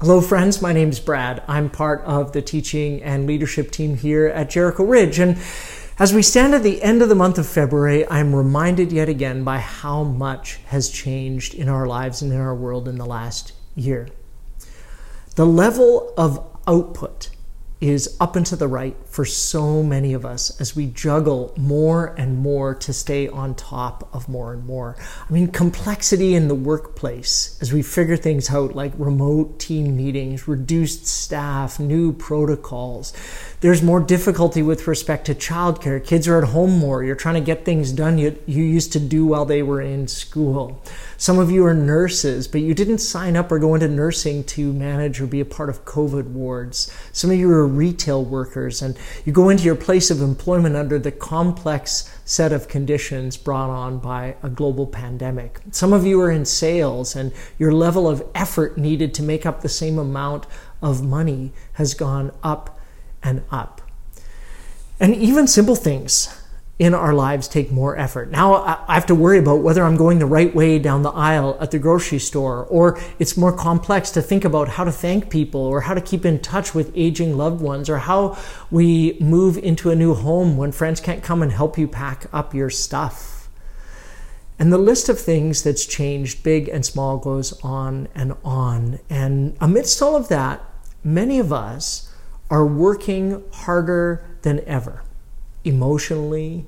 Hello, friends. My name is Brad. I'm part of the teaching and leadership team here at Jericho Ridge. And as we stand at the end of the month of February, I'm reminded yet again by how much has changed in our lives and in our world in the last year. The level of output is up and to the right for so many of us as we juggle more and more to stay on top of more and more. I mean, complexity in the workplace as we figure things out like remote team meetings, reduced staff, new protocols. There's more difficulty with respect to childcare. Kids are at home more. You're trying to get things done you, you used to do while they were in school. Some of you are nurses, but you didn't sign up or go into nursing to manage or be a part of COVID wards. Some of you are retail workers and you go into your place of employment under the complex set of conditions brought on by a global pandemic. Some of you are in sales and your level of effort needed to make up the same amount of money has gone up and up. And even simple things in our lives take more effort. Now I have to worry about whether I'm going the right way down the aisle at the grocery store, or it's more complex to think about how to thank people, or how to keep in touch with aging loved ones, or how we move into a new home when friends can't come and help you pack up your stuff. And the list of things that's changed, big and small, goes on and on. And amidst all of that, many of us are working harder than ever emotionally,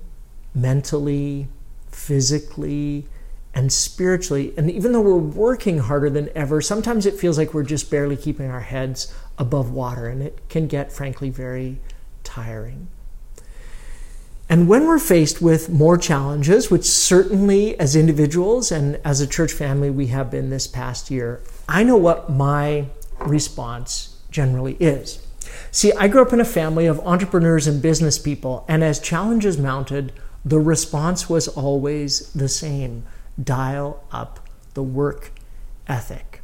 mentally, physically, and spiritually. And even though we're working harder than ever, sometimes it feels like we're just barely keeping our heads above water, and it can get, frankly, very tiring. And when we're faced with more challenges, which certainly as individuals and as a church family we have been this past year, I know what my response generally is. See, I grew up in a family of entrepreneurs and business people, and as challenges mounted, the response was always the same dial up the work ethic.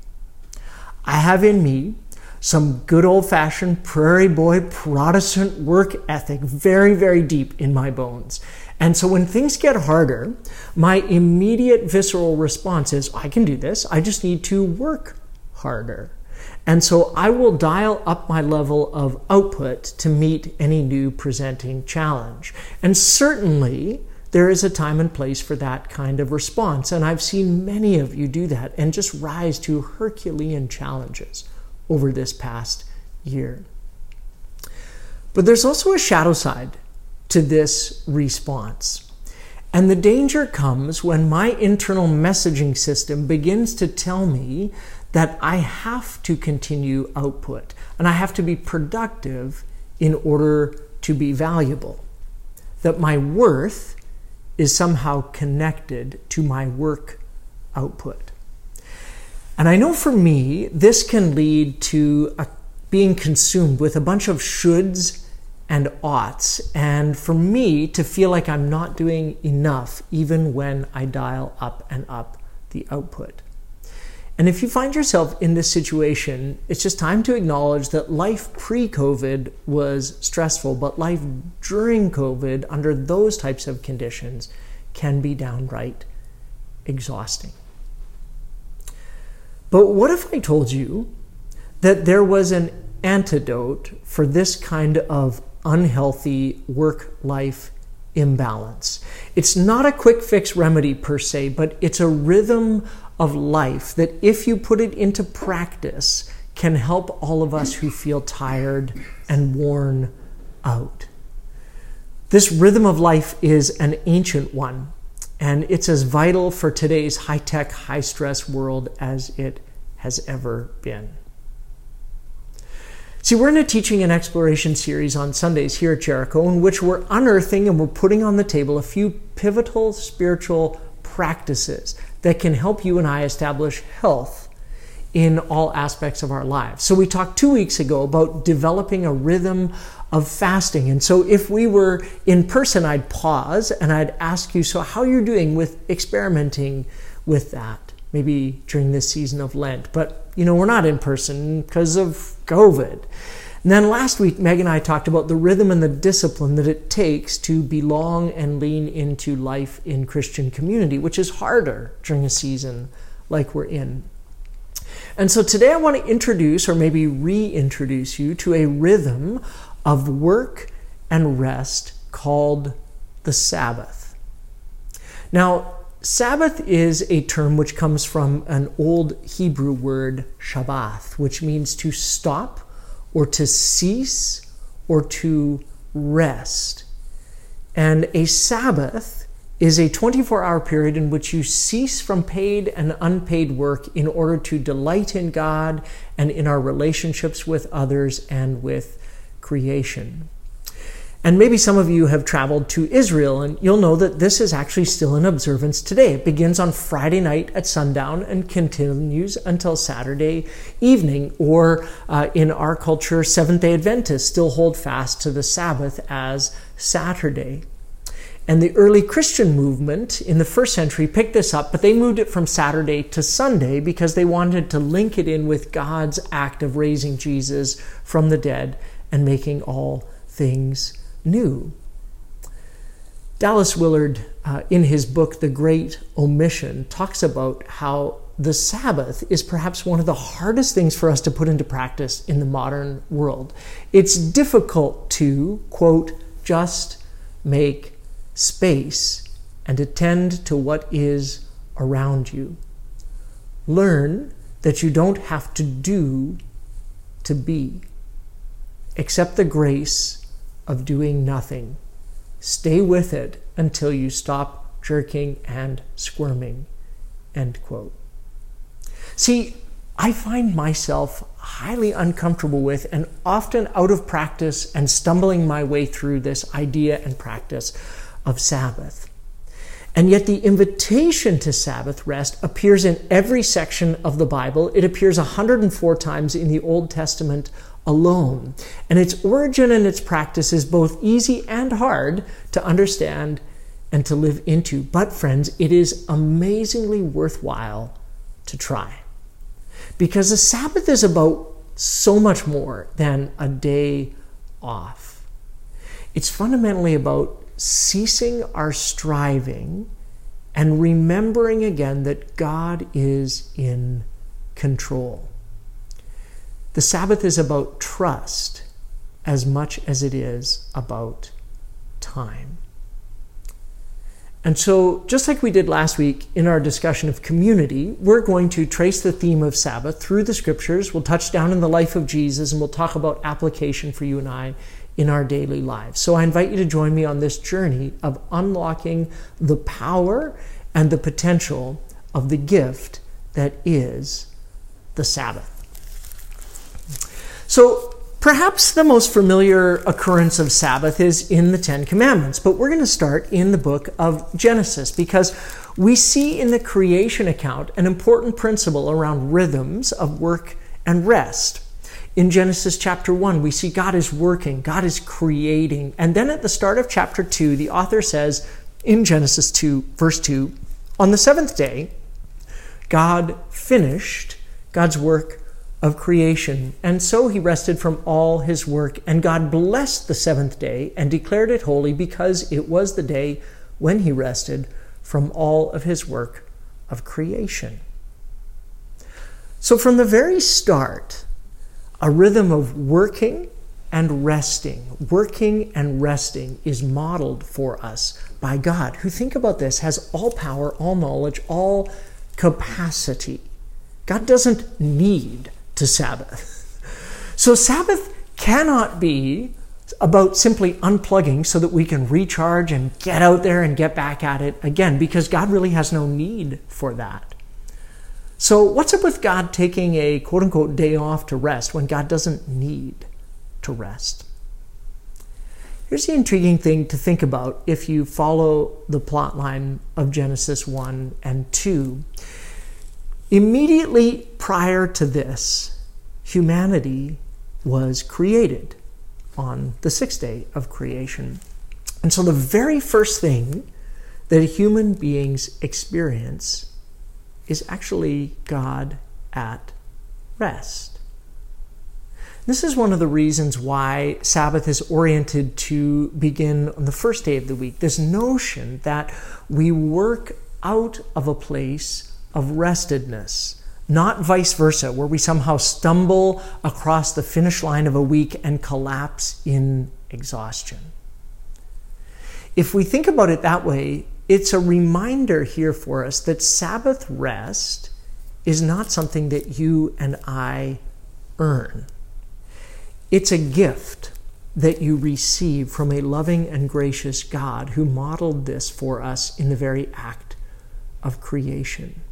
I have in me some good old fashioned prairie boy Protestant work ethic, very, very deep in my bones. And so when things get harder, my immediate visceral response is I can do this, I just need to work harder. And so I will dial up my level of output to meet any new presenting challenge. And certainly, there is a time and place for that kind of response. And I've seen many of you do that and just rise to Herculean challenges over this past year. But there's also a shadow side to this response. And the danger comes when my internal messaging system begins to tell me that I have to continue output and I have to be productive in order to be valuable. That my worth is somehow connected to my work output. And I know for me, this can lead to a, being consumed with a bunch of shoulds and oughts, and for me to feel like I'm not doing enough even when I dial up and up the output. And if you find yourself in this situation, it's just time to acknowledge that life pre COVID was stressful, but life during COVID, under those types of conditions, can be downright exhausting. But what if I told you that there was an antidote for this kind of unhealthy work life imbalance? It's not a quick fix remedy per se, but it's a rhythm of life that, if you put it into practice, can help all of us who feel tired and worn out. This rhythm of life is an ancient one, and it's as vital for today's high tech, high stress world as it has ever been. See, we're in a teaching and exploration series on Sundays here at Jericho, in which we're unearthing and we're putting on the table a few pivotal spiritual practices that can help you and I establish health in all aspects of our lives. So, we talked two weeks ago about developing a rhythm of fasting. And so, if we were in person, I'd pause and I'd ask you, So, how are you doing with experimenting with that? Maybe during this season of Lent. But, you know, we're not in person because of COVID. And then last week, Meg and I talked about the rhythm and the discipline that it takes to belong and lean into life in Christian community, which is harder during a season like we're in. And so today I want to introduce or maybe reintroduce you to a rhythm of work and rest called the Sabbath. Now, Sabbath is a term which comes from an old Hebrew word, Shabbath, which means to stop or to cease or to rest. And a Sabbath is a 24 hour period in which you cease from paid and unpaid work in order to delight in God and in our relationships with others and with creation. And maybe some of you have traveled to Israel, and you'll know that this is actually still in observance today. It begins on Friday night at sundown and continues until Saturday evening. Or uh, in our culture, Seventh day Adventists still hold fast to the Sabbath as Saturday. And the early Christian movement in the first century picked this up, but they moved it from Saturday to Sunday because they wanted to link it in with God's act of raising Jesus from the dead and making all things new. Dallas Willard, uh, in his book, The Great Omission, talks about how the Sabbath is perhaps one of the hardest things for us to put into practice in the modern world. It's difficult to, quote, just make space and attend to what is around you. Learn that you don't have to do to be. Accept the grace of doing nothing. Stay with it until you stop jerking and squirming. End quote. See, I find myself highly uncomfortable with and often out of practice and stumbling my way through this idea and practice of Sabbath. And yet, the invitation to Sabbath rest appears in every section of the Bible. It appears 104 times in the Old Testament alone. And its origin and its practice is both easy and hard to understand and to live into. But, friends, it is amazingly worthwhile to try. Because the Sabbath is about so much more than a day off. It's fundamentally about ceasing our striving and remembering again that God is in control. The Sabbath is about trust as much as it is about time. And so, just like we did last week in our discussion of community, we're going to trace the theme of Sabbath through the scriptures. We'll touch down in the life of Jesus and we'll talk about application for you and I in our daily lives. So, I invite you to join me on this journey of unlocking the power and the potential of the gift that is the Sabbath. So, perhaps the most familiar occurrence of Sabbath is in the Ten Commandments, but we're going to start in the book of Genesis because we see in the creation account an important principle around rhythms of work and rest. In Genesis chapter 1, we see God is working, God is creating. And then at the start of chapter 2, the author says in Genesis 2, verse 2, on the seventh day, God finished God's work of creation. And so he rested from all his work. And God blessed the seventh day and declared it holy because it was the day when he rested from all of his work of creation. So, from the very start, a rhythm of working and resting, working and resting is modeled for us by God, who, think about this, has all power, all knowledge, all capacity. God doesn't need to Sabbath. So, Sabbath cannot be about simply unplugging so that we can recharge and get out there and get back at it again, because God really has no need for that. So, what's up with God taking a quote unquote day off to rest when God doesn't need to rest? Here's the intriguing thing to think about if you follow the plot line of Genesis 1 and 2. Immediately prior to this, humanity was created on the sixth day of creation. And so the very first thing that human beings experience is actually God at rest. This is one of the reasons why Sabbath is oriented to begin on the first day of the week. This notion that we work out of a place of restedness, not vice versa, where we somehow stumble across the finish line of a week and collapse in exhaustion. If we think about it that way, it's a reminder here for us that Sabbath rest is not something that you and I earn. It's a gift that you receive from a loving and gracious God who modeled this for us in the very act of creation.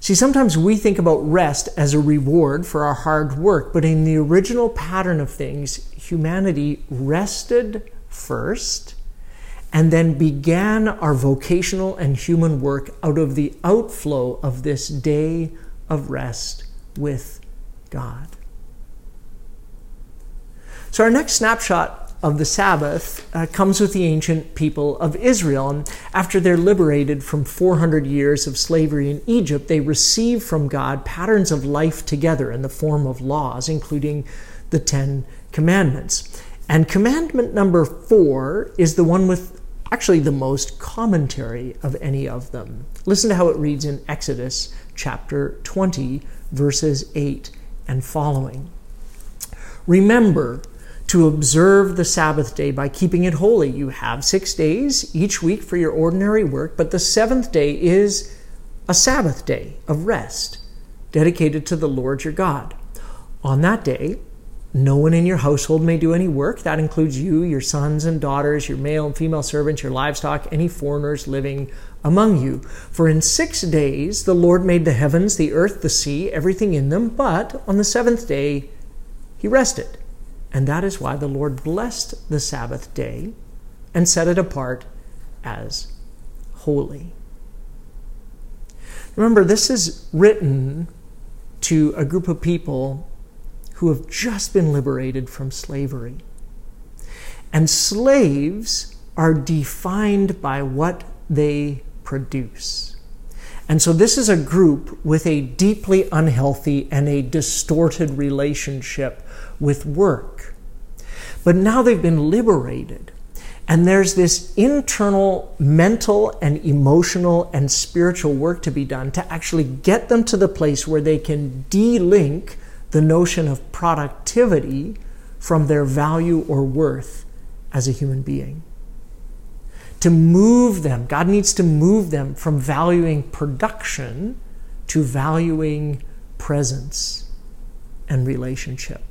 See, sometimes we think about rest as a reward for our hard work, but in the original pattern of things, humanity rested first and then began our vocational and human work out of the outflow of this day of rest with God. So, our next snapshot of the Sabbath uh, comes with the ancient people of Israel. And after they're liberated from 400 years of slavery in Egypt, they receive from God patterns of life together in the form of laws, including the Ten Commandments. And commandment number four is the one with actually the most commentary of any of them. Listen to how it reads in Exodus chapter 20, verses 8 and following. Remember, to observe the Sabbath day by keeping it holy. You have six days each week for your ordinary work, but the seventh day is a Sabbath day of rest dedicated to the Lord your God. On that day, no one in your household may do any work. That includes you, your sons and daughters, your male and female servants, your livestock, any foreigners living among you. For in six days the Lord made the heavens, the earth, the sea, everything in them, but on the seventh day he rested. And that is why the Lord blessed the Sabbath day and set it apart as holy. Remember, this is written to a group of people who have just been liberated from slavery. And slaves are defined by what they produce. And so, this is a group with a deeply unhealthy and a distorted relationship with work. But now they've been liberated. And there's this internal mental and emotional and spiritual work to be done to actually get them to the place where they can de link the notion of productivity from their value or worth as a human being. To move them, God needs to move them from valuing production to valuing presence and relationship.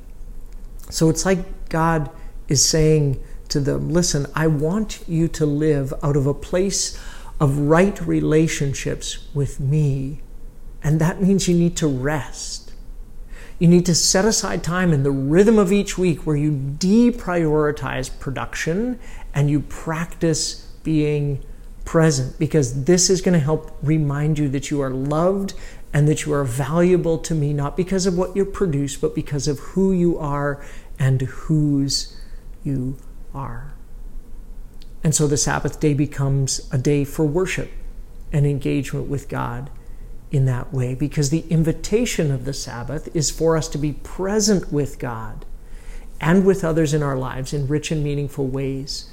So it's like God is saying to them, listen, I want you to live out of a place of right relationships with me. And that means you need to rest. You need to set aside time in the rhythm of each week where you deprioritize production and you practice being present because this is going to help remind you that you are loved and that you are valuable to me, not because of what you produce, but because of who you are and whose you are. And so the Sabbath day becomes a day for worship and engagement with God in that way, because the invitation of the Sabbath is for us to be present with God and with others in our lives in rich and meaningful ways,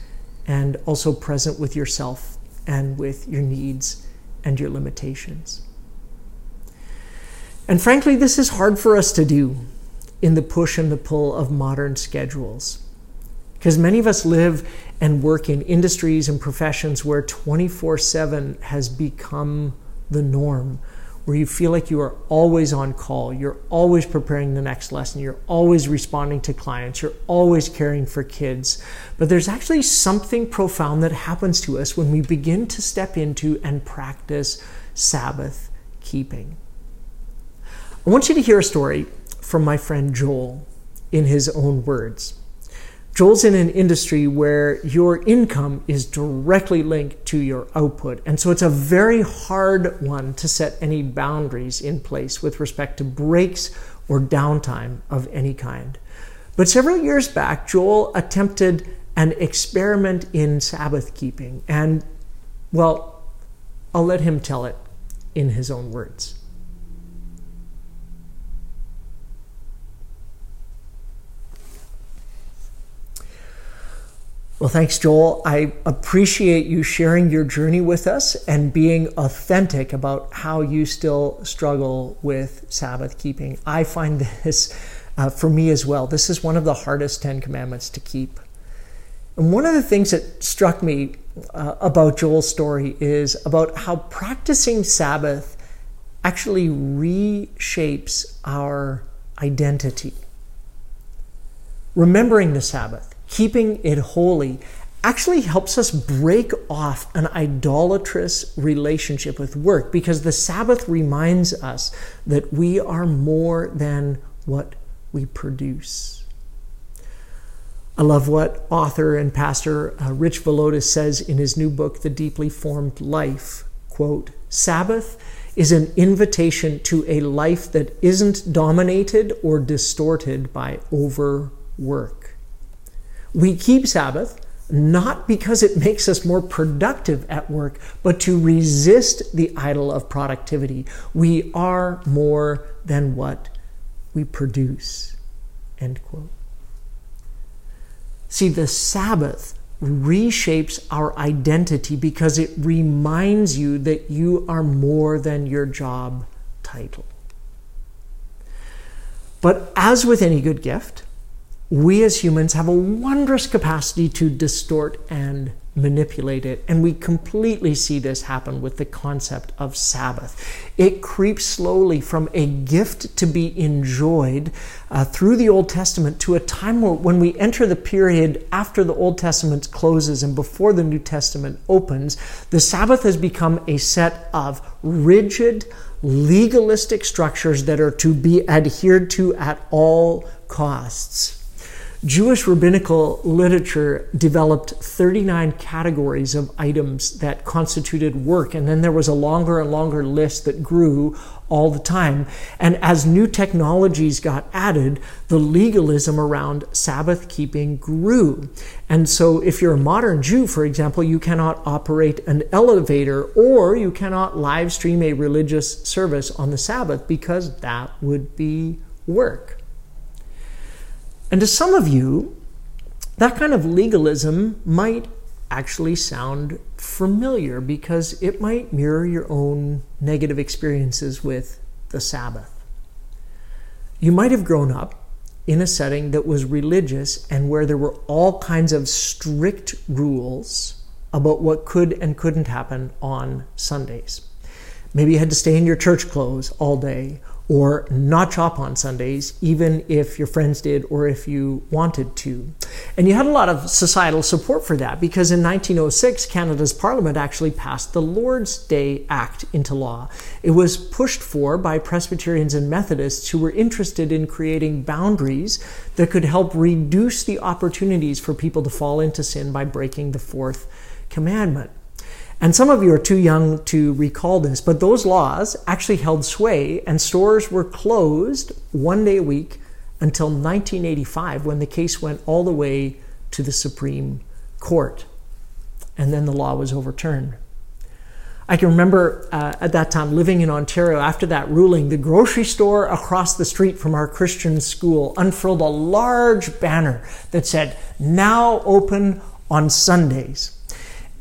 and also present with yourself and with your needs and your limitations. And frankly, this is hard for us to do in the push and the pull of modern schedules. Because many of us live and work in industries and professions where 24 7 has become the norm, where you feel like you are always on call, you're always preparing the next lesson, you're always responding to clients, you're always caring for kids. But there's actually something profound that happens to us when we begin to step into and practice Sabbath keeping. I want you to hear a story from my friend Joel in his own words. Joel's in an industry where your income is directly linked to your output. And so it's a very hard one to set any boundaries in place with respect to breaks or downtime of any kind. But several years back, Joel attempted an experiment in Sabbath keeping. And, well, I'll let him tell it in his own words. Well, thanks, Joel. I appreciate you sharing your journey with us and being authentic about how you still struggle with Sabbath keeping. I find this uh, for me as well. This is one of the hardest Ten Commandments to keep. And one of the things that struck me uh, about Joel's story is about how practicing Sabbath actually reshapes our identity. Remembering the Sabbath keeping it holy actually helps us break off an idolatrous relationship with work because the Sabbath reminds us that we are more than what we produce. I love what author and pastor uh, Rich Villodas says in his new book, The Deeply Formed Life. Quote, Sabbath is an invitation to a life that isn't dominated or distorted by overwork. We keep Sabbath not because it makes us more productive at work, but to resist the idol of productivity. We are more than what we produce. End quote. See, the Sabbath reshapes our identity because it reminds you that you are more than your job title. But as with any good gift, we as humans have a wondrous capacity to distort and manipulate it. And we completely see this happen with the concept of Sabbath. It creeps slowly from a gift to be enjoyed uh, through the Old Testament to a time where, when we enter the period after the Old Testament closes and before the New Testament opens, the Sabbath has become a set of rigid, legalistic structures that are to be adhered to at all costs. Jewish rabbinical literature developed 39 categories of items that constituted work, and then there was a longer and longer list that grew all the time. And as new technologies got added, the legalism around Sabbath keeping grew. And so, if you're a modern Jew, for example, you cannot operate an elevator or you cannot live stream a religious service on the Sabbath because that would be work. And to some of you, that kind of legalism might actually sound familiar because it might mirror your own negative experiences with the Sabbath. You might have grown up in a setting that was religious and where there were all kinds of strict rules about what could and couldn't happen on Sundays. Maybe you had to stay in your church clothes all day, or not shop on Sundays, even if your friends did or if you wanted to. And you had a lot of societal support for that because in 1906, Canada's Parliament actually passed the Lord's Day Act into law. It was pushed for by Presbyterians and Methodists who were interested in creating boundaries that could help reduce the opportunities for people to fall into sin by breaking the fourth commandment. And some of you are too young to recall this, but those laws actually held sway, and stores were closed one day a week until 1985 when the case went all the way to the Supreme Court. And then the law was overturned. I can remember uh, at that time living in Ontario after that ruling, the grocery store across the street from our Christian school unfurled a large banner that said, Now open on Sundays.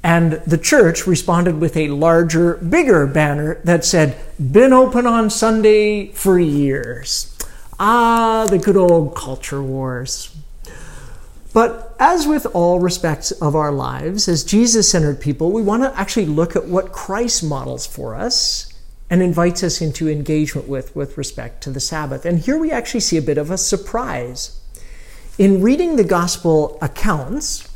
And the church responded with a larger, bigger banner that said, Been open on Sunday for years. Ah, the good old culture wars. But as with all respects of our lives, as Jesus centered people, we want to actually look at what Christ models for us and invites us into engagement with with respect to the Sabbath. And here we actually see a bit of a surprise. In reading the gospel accounts,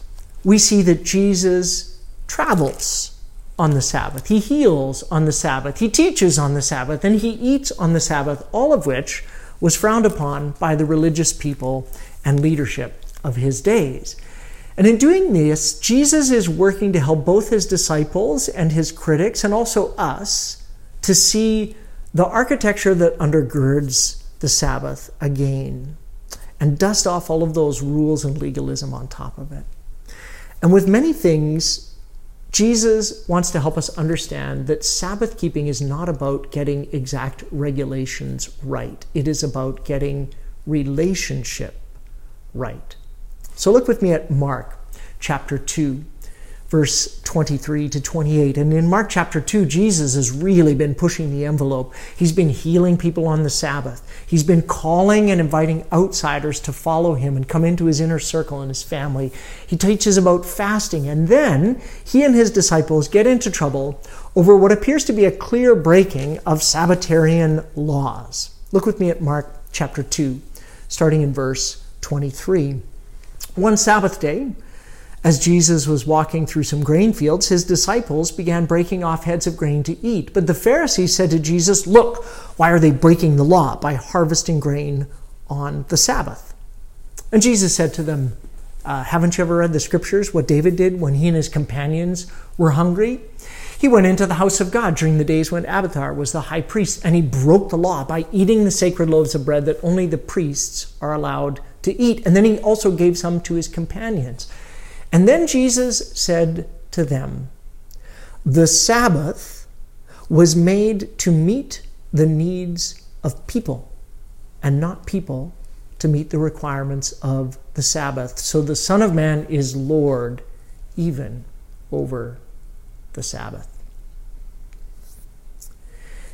we see that Jesus travels on the Sabbath, he heals on the Sabbath, he teaches on the Sabbath, and he eats on the Sabbath, all of which was frowned upon by the religious people and leadership of his days. And in doing this, Jesus is working to help both his disciples and his critics, and also us, to see the architecture that undergirds the Sabbath again and dust off all of those rules and legalism on top of it. And with many things, Jesus wants to help us understand that Sabbath keeping is not about getting exact regulations right. It is about getting relationship right. So look with me at Mark chapter 2 verse 23 to 28. And in Mark chapter 2, Jesus has really been pushing the envelope. He's been healing people on the Sabbath. He's been calling and inviting outsiders to follow him and come into his inner circle and his family. He teaches about fasting. And then he and his disciples get into trouble over what appears to be a clear breaking of Sabbatarian laws. Look with me at Mark chapter 2, starting in verse 23. One Sabbath day, as Jesus was walking through some grain fields, his disciples began breaking off heads of grain to eat. But the Pharisees said to Jesus, Look, why are they breaking the law by harvesting grain on the Sabbath? And Jesus said to them, uh, Haven't you ever read the scriptures, what David did when he and his companions were hungry? He went into the house of God during the days when Abiathar was the high priest, and he broke the law by eating the sacred loaves of bread that only the priests are allowed to eat. And then he also gave some to his companions. And then Jesus said to them, The Sabbath was made to meet the needs of people and not people to meet the requirements of the Sabbath. So the Son of Man is Lord even over the Sabbath.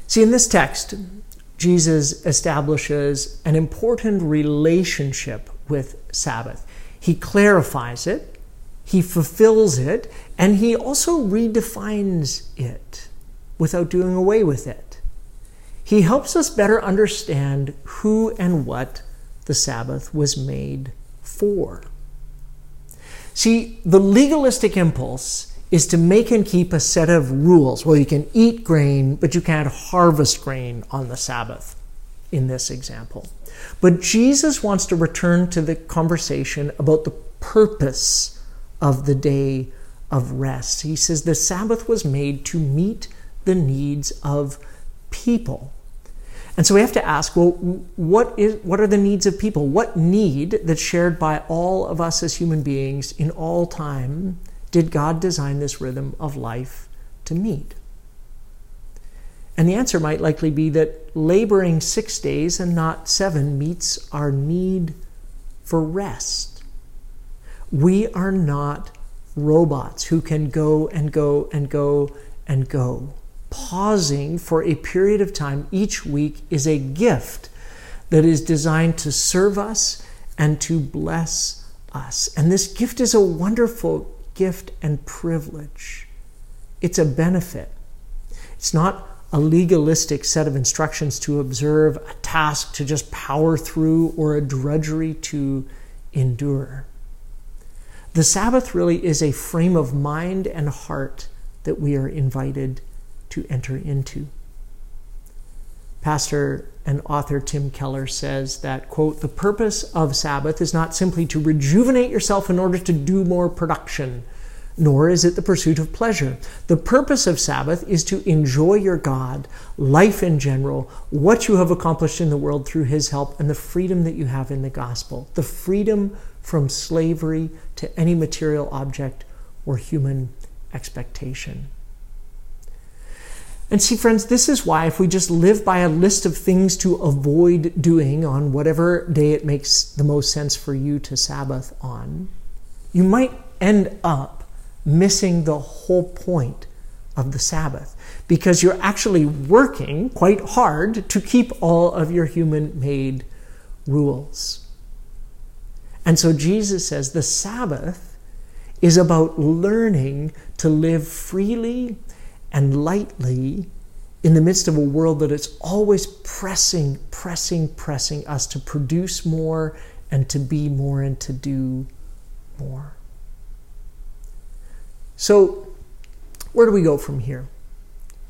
See, in this text, Jesus establishes an important relationship with Sabbath. He clarifies it he fulfills it, and he also redefines it without doing away with it. He helps us better understand who and what the Sabbath was made for. See, the legalistic impulse is to make and keep a set of rules. Well, you can eat grain, but you can't harvest grain on the Sabbath, in this example. But Jesus wants to return to the conversation about the purpose of the day of rest. He says the Sabbath was made to meet the needs of people. And so we have to ask, well, what is what are the needs of people? What need that's shared by all of us as human beings in all time did God design this rhythm of life to meet? And the answer might likely be that laboring six days and not seven meets our need for rest. We are not robots who can go and go and go and go. Pausing for a period of time each week is a gift that is designed to serve us and to bless us. And this gift is a wonderful gift and privilege. It's a benefit. It's not a legalistic set of instructions to observe, a task to just power through, or a drudgery to endure. The Sabbath really is a frame of mind and heart that we are invited to enter into. Pastor and author Tim Keller says that, quote, the purpose of Sabbath is not simply to rejuvenate yourself in order to do more production, nor is it the pursuit of pleasure. The purpose of Sabbath is to enjoy your God, life in general, what you have accomplished in the world through His help, and the freedom that you have in the gospel. The freedom from slavery to any material object or human expectation. And see, friends, this is why if we just live by a list of things to avoid doing on whatever day it makes the most sense for you to Sabbath on, you might end up missing the whole point of the Sabbath because you're actually working quite hard to keep all of your human made rules. And so Jesus says the Sabbath is about learning to live freely and lightly in the midst of a world that is always pressing, pressing, pressing us to produce more and to be more and to do more. So, where do we go from here?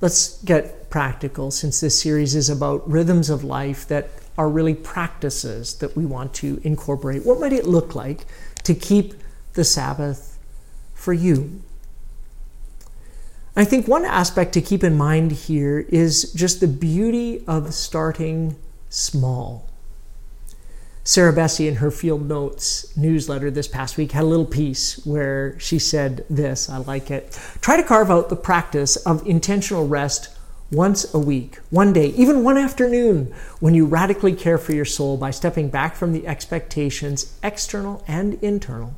Let's get practical since this series is about rhythms of life that are really practices that we want to incorporate. What might it look like to keep the Sabbath for you? I think one aspect to keep in mind here is just the beauty of starting small. Sarah Bessey, in her Field Notes newsletter this past week, had a little piece where she said this I like it. Try to carve out the practice of intentional rest once a week, one day, even one afternoon, when you radically care for your soul by stepping back from the expectations, external and internal,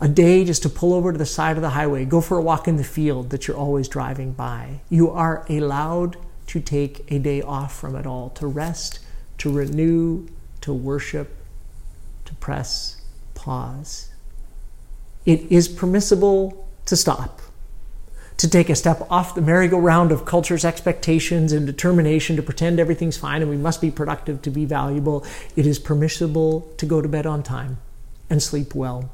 a day just to pull over to the side of the highway, go for a walk in the field that you're always driving by. You are allowed to take a day off from it all, to rest, to renew, to worship, to press pause. It is permissible to stop, to take a step off the merry-go-round of culture's expectations and determination to pretend everything's fine and we must be productive to be valuable. It is permissible to go to bed on time and sleep well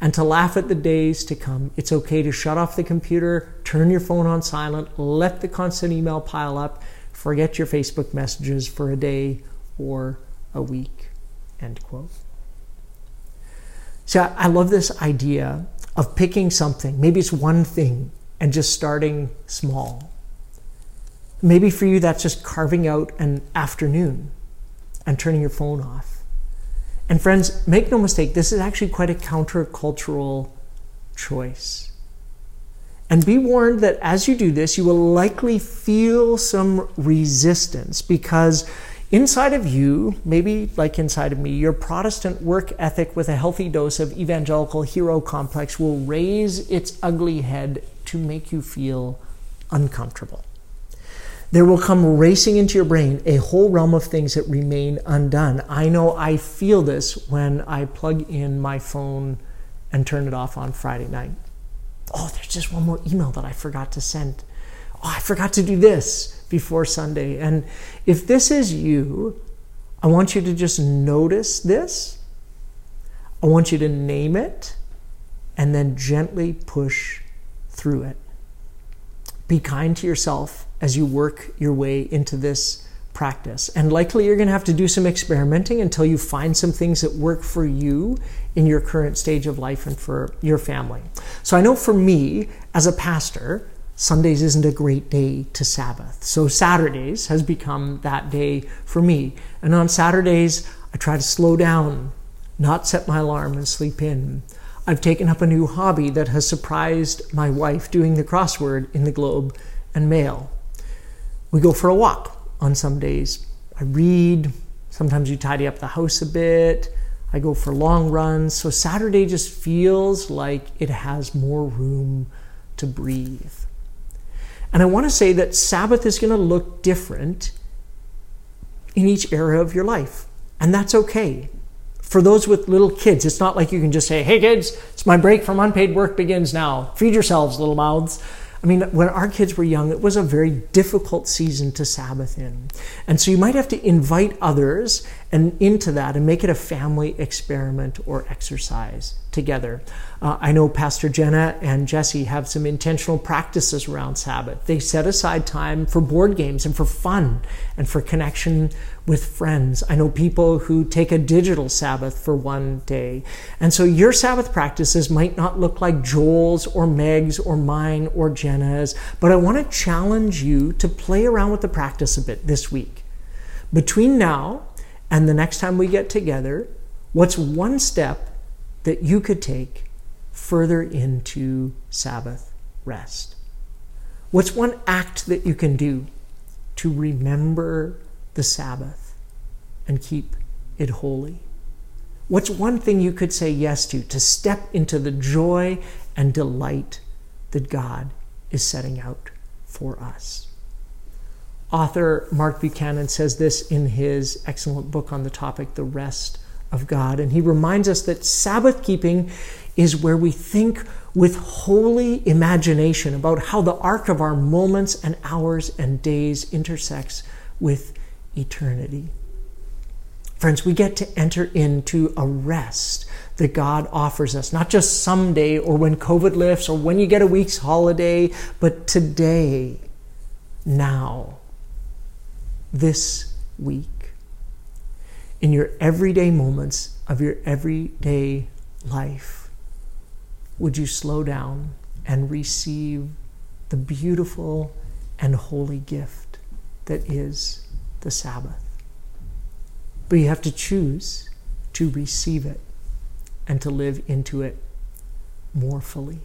and to laugh at the days to come. It's okay to shut off the computer, turn your phone on silent, let the constant email pile up, forget your Facebook messages for a day or a week. End quote. So I love this idea of picking something, maybe it's one thing, and just starting small. Maybe for you, that's just carving out an afternoon and turning your phone off. And friends, make no mistake, this is actually quite a countercultural choice. And be warned that as you do this, you will likely feel some resistance because inside of you, maybe like inside of me, your Protestant work ethic with a healthy dose of evangelical hero complex will raise its ugly head to make you feel uncomfortable there will come racing into your brain a whole realm of things that remain undone. I know I feel this when I plug in my phone and turn it off on Friday night. Oh, there's just one more email that I forgot to send. Oh, I forgot to do this before Sunday. And if this is you, I want you to just notice this. I want you to name it and then gently push through it. Be kind to yourself as you work your way into this practice. And likely you're going to have to do some experimenting until you find some things that work for you in your current stage of life and for your family. So I know for me, as a pastor, Sundays isn't a great day to Sabbath. So Saturdays has become that day for me. And on Saturdays, I try to slow down, not set my alarm and sleep in. I've taken up a new hobby that has surprised my wife doing the crossword in the Globe and Mail. We go for a walk on some days. I read. Sometimes you tidy up the house a bit. I go for long runs. So Saturday just feels like it has more room to breathe. And I want to say that Sabbath is going to look different in each area of your life. And that's okay. For those with little kids, it's not like you can just say, hey kids, it's my break from unpaid work begins now. Feed yourselves, little mouths. I mean, when our kids were young, it was a very difficult season to Sabbath in. And so you might have to invite others and into that and make it a family experiment or exercise together. Uh, I know Pastor Jenna and Jesse have some intentional practices around Sabbath. They set aside time for board games and for fun and for connection with friends. I know people who take a digital Sabbath for one day. And so your Sabbath practices might not look like Joel's or Meg's or mine or Jenna's, but I want to challenge you to play around with the practice a bit this week. Between now and the next time we get together, what's one step that you could take further into Sabbath rest? What's one act that you can do to remember the Sabbath and keep it holy? What's one thing you could say yes to to step into the joy and delight that God is setting out for us? Author Mark Buchanan says this in his excellent book on the topic, The Rest of God. And he reminds us that Sabbath keeping is where we think with holy imagination about how the arc of our moments and hours and days intersects with eternity. Friends, we get to enter into a rest that God offers us, not just someday or when COVID lifts or when you get a week's holiday, but today, now, this week in your everyday moments of your everyday life, would you slow down and receive the beautiful and holy gift that is the Sabbath? But you have to choose to receive it and to live into it more fully.